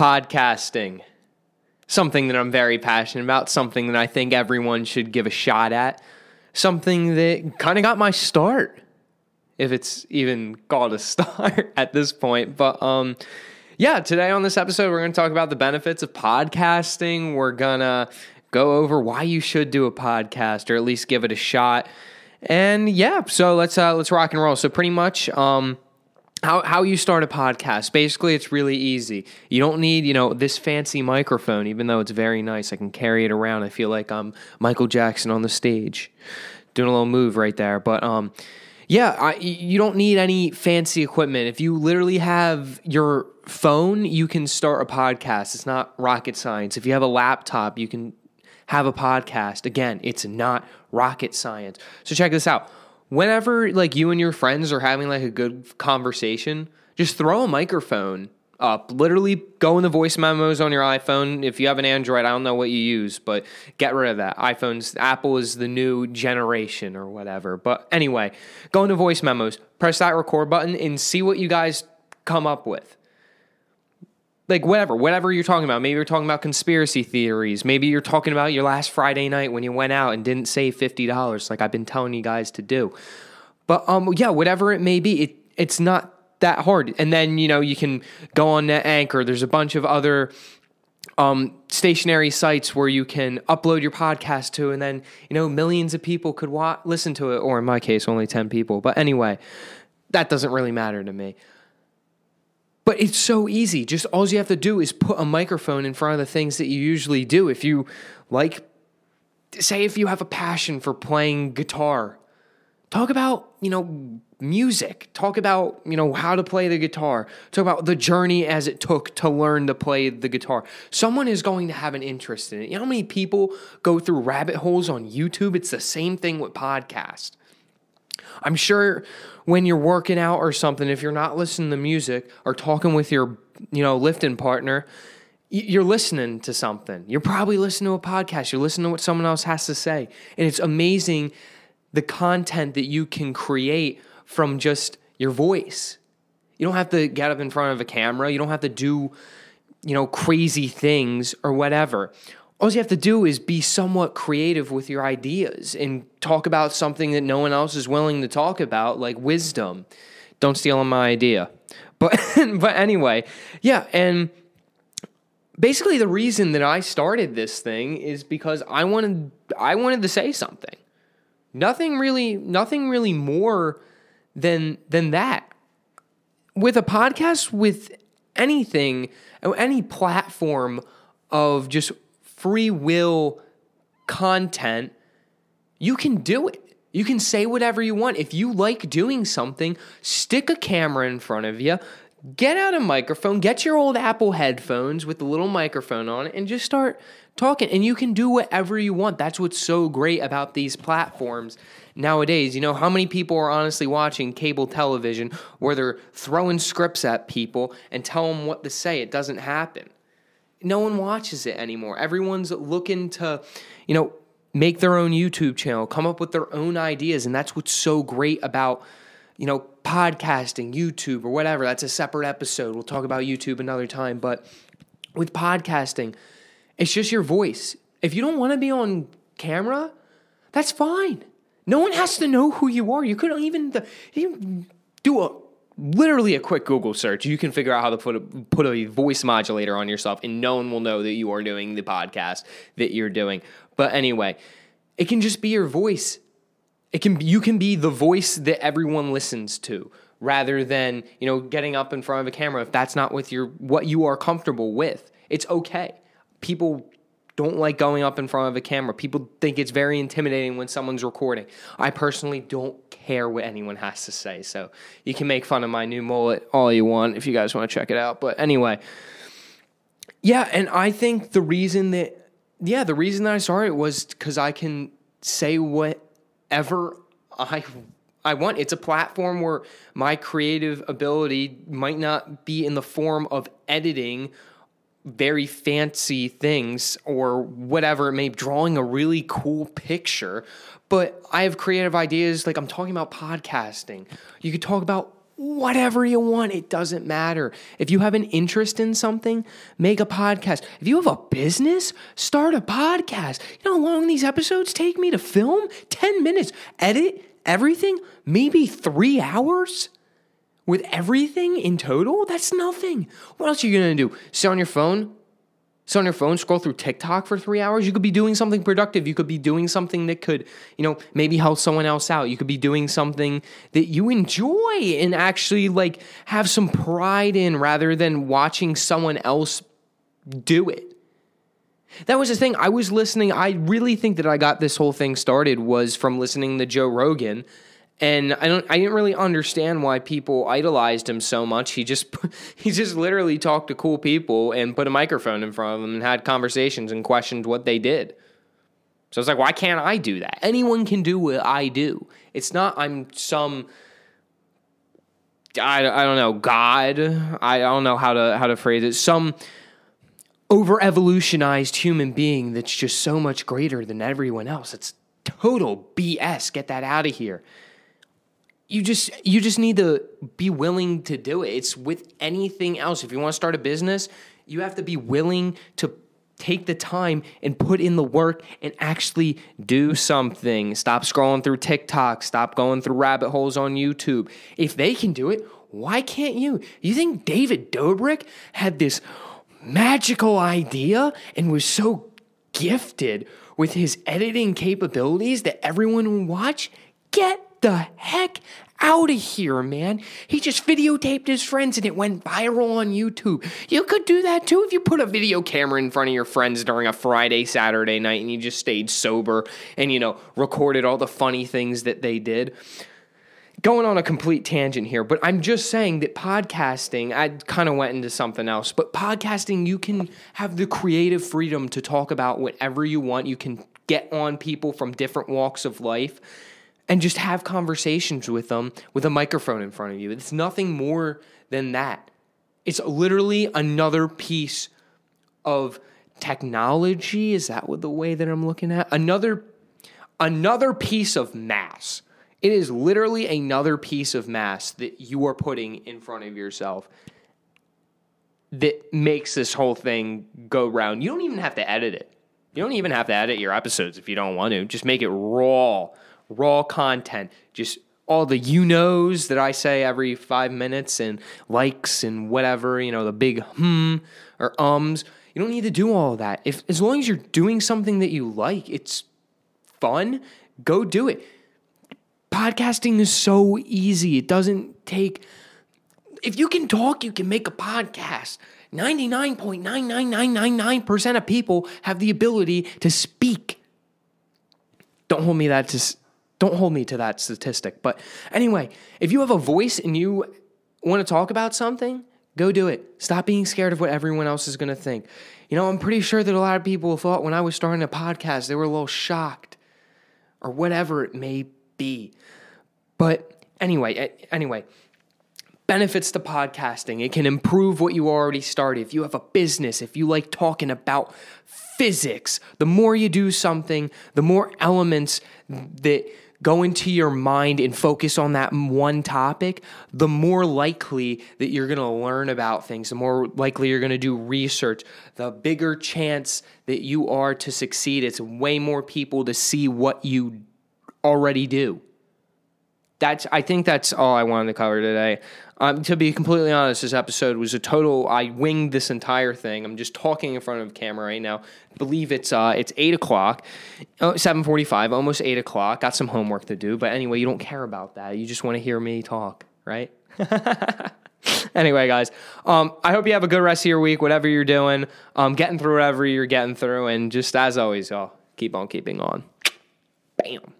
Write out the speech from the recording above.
podcasting. Something that I'm very passionate about, something that I think everyone should give a shot at, something that kind of got my start, if it's even called a start at this point. But um, yeah, today on this episode, we're going to talk about the benefits of podcasting. We're going to go over why you should do a podcast or at least give it a shot. And yeah, so let's uh, let's rock and roll. So pretty much, um, how how you start a podcast. Basically it's really easy. You don't need you know this fancy microphone even though it's very nice. I can carry it around. I feel like i'm michael jackson on the stage doing a little move right there. But um yeah I, you don't need any fancy equipment. If you literally have your phone you can start a podcast. It's not rocket science. If you have a laptop you can have a podcast. Again it's not rocket science. So check this out whenever like you and your friends are having like a good conversation, just throw a microphone up. Literally go in the voice memos on your iPhone. If you have an Android, I don't know what you use, but get rid of that. iPhones, Apple is the new generation or whatever. But anyway, go into voice memos, press that record button, and see what you guys come up with like whatever, whatever you're talking about. Maybe you're talking about conspiracy theories. Maybe you're talking about your last Friday night when you went out and didn't save fifty dollars, like I've been telling you guys to do. But um, yeah, whatever it may be, it it's not that hard. And then you know you can go on Anchor. There's a bunch of other um, stationary sites where you can upload your podcast to, and then you know millions of people could wa- listen to it, or in my case, only ten people. But anyway, that doesn't really matter to me. But it's so easy. Just all you have to do is put a microphone in front of the things that you usually do. If you like, say, if you have a passion for playing guitar, talk about, you know, music. Talk about, you know, how to play the guitar. Talk about the journey as it took to learn to play the guitar. Someone is going to have an interest in it. You know how many people go through rabbit holes on YouTube? It's the same thing with podcasts. I'm sure when you're working out or something, if you're not listening to music or talking with your, you know, lifting partner, you're listening to something. You're probably listening to a podcast. You're listening to what someone else has to say. And it's amazing the content that you can create from just your voice. You don't have to get up in front of a camera. You don't have to do, you know, crazy things or whatever all you have to do is be somewhat creative with your ideas and talk about something that no one else is willing to talk about, like wisdom. Don't steal my idea. But but anyway, yeah, and basically the reason that I started this thing is because I wanted I wanted to say something. Nothing really nothing really more than than that. With a podcast with anything, any platform of just free will content, you can do it. You can say whatever you want. If you like doing something, stick a camera in front of you, get out a microphone, get your old Apple headphones with the little microphone on it, and just start talking. And you can do whatever you want. That's what's so great about these platforms nowadays. You know, how many people are honestly watching cable television where they're throwing scripts at people and tell them what to say? It doesn't happen no one watches it anymore. Everyone's looking to, you know, make their own YouTube channel, come up with their own ideas. And that's what's so great about, you know, podcasting, YouTube, or whatever. That's a separate episode. We'll talk about YouTube another time. But with podcasting, it's just your voice. If you don't want to be on camera, that's fine. No one has to know who you are. You could even, even do a literally a quick Google search, you can figure out how to put a, put a voice modulator on yourself, and no one will know that you are doing the podcast that you're doing. But anyway, it can just be your voice. It can you can be the voice that everyone listens to, rather than you know getting up in front of a camera if that's not with your what you are comfortable with. It's okay. People don't like going up in front of a camera. People think it's very intimidating when someone's recording. I personally don't care what anyone has to say. So you can make fun of my new mullet all you want if you guys want to check it out. But anyway, yeah, and I think the reason that, yeah, the reason that I started was because I can say whatever I I want. It's a platform where my creative ability might not be in the form of editing very fancy things or whatever it may be, drawing a really cool picture. But I have creative ideas, like I'm talking about podcasting. You could talk about whatever you want. It doesn't matter. If you have an interest in something, make a podcast. If you have a business, start a podcast. You know how long these episodes take me to film? 10 minutes. Edit everything? Maybe three hours? With everything in total? That's nothing. What else are you gonna do? Sit on your phone? sit on your phone, scroll through TikTok for three hours. You could be doing something productive. You could be doing something that could, you know, maybe help someone else out. You could be doing something that you enjoy and actually like have some pride in rather than watching someone else do it. That was the thing. I was listening. I really think that I got this whole thing started was from listening to Joe Rogan and I don't I didn't really understand why people idolized him so much. He just he just literally talked to cool people and put a microphone in front of them and had conversations and questioned what they did. So it's like, why can't I do that? Anyone can do what I do. It's not I'm some I, I don't know God. I don't know how to how to phrase it. Some over evolutionized human being that's just so much greater than everyone else. It's total BS. Get that out of here you just you just need to be willing to do it. It's with anything else. If you want to start a business, you have to be willing to take the time and put in the work and actually do something. Stop scrolling through TikTok, stop going through rabbit holes on YouTube. If they can do it, why can't you? You think David Dobrik had this magical idea and was so gifted with his editing capabilities that everyone would watch? Get the heck out of here, man. He just videotaped his friends and it went viral on YouTube. You could do that too if you put a video camera in front of your friends during a Friday, Saturday night and you just stayed sober and, you know, recorded all the funny things that they did. Going on a complete tangent here, but I'm just saying that podcasting, I kind of went into something else, but podcasting, you can have the creative freedom to talk about whatever you want. You can get on people from different walks of life and just have conversations with them with a microphone in front of you. It's nothing more than that. It's literally another piece of technology. Is that what the way that I'm looking at? Another another piece of mass. It is literally another piece of mass that you are putting in front of yourself that makes this whole thing go round. You don't even have to edit it. You don't even have to edit your episodes if you don't want to. Just make it raw raw content, just all the you knows that I say every five minutes and likes and whatever, you know, the big hmm or ums. You don't need to do all that. If as long as you're doing something that you like, it's fun, go do it. Podcasting is so easy. It doesn't take if you can talk, you can make a podcast. 99.99999% of people have the ability to speak. Don't hold me that to don't hold me to that statistic. But anyway, if you have a voice and you want to talk about something, go do it. Stop being scared of what everyone else is going to think. You know, I'm pretty sure that a lot of people thought when I was starting a podcast, they were a little shocked or whatever it may be. But anyway, anyway, benefits to podcasting. It can improve what you already started. If you have a business, if you like talking about physics, the more you do something, the more elements that go into your mind and focus on that one topic, the more likely that you're going to learn about things, the more likely you're going to do research, the bigger chance that you are to succeed. It's way more people to see what you already do. That's I think that's all I wanted to cover today. Um, to be completely honest, this episode was a total. I winged this entire thing. I'm just talking in front of camera right now. I believe it's uh, it's eight o'clock, seven forty-five, almost eight o'clock. Got some homework to do, but anyway, you don't care about that. You just want to hear me talk, right? anyway, guys, um, I hope you have a good rest of your week, whatever you're doing. Um, getting through whatever you're getting through, and just as always, y'all keep on keeping on. Bam.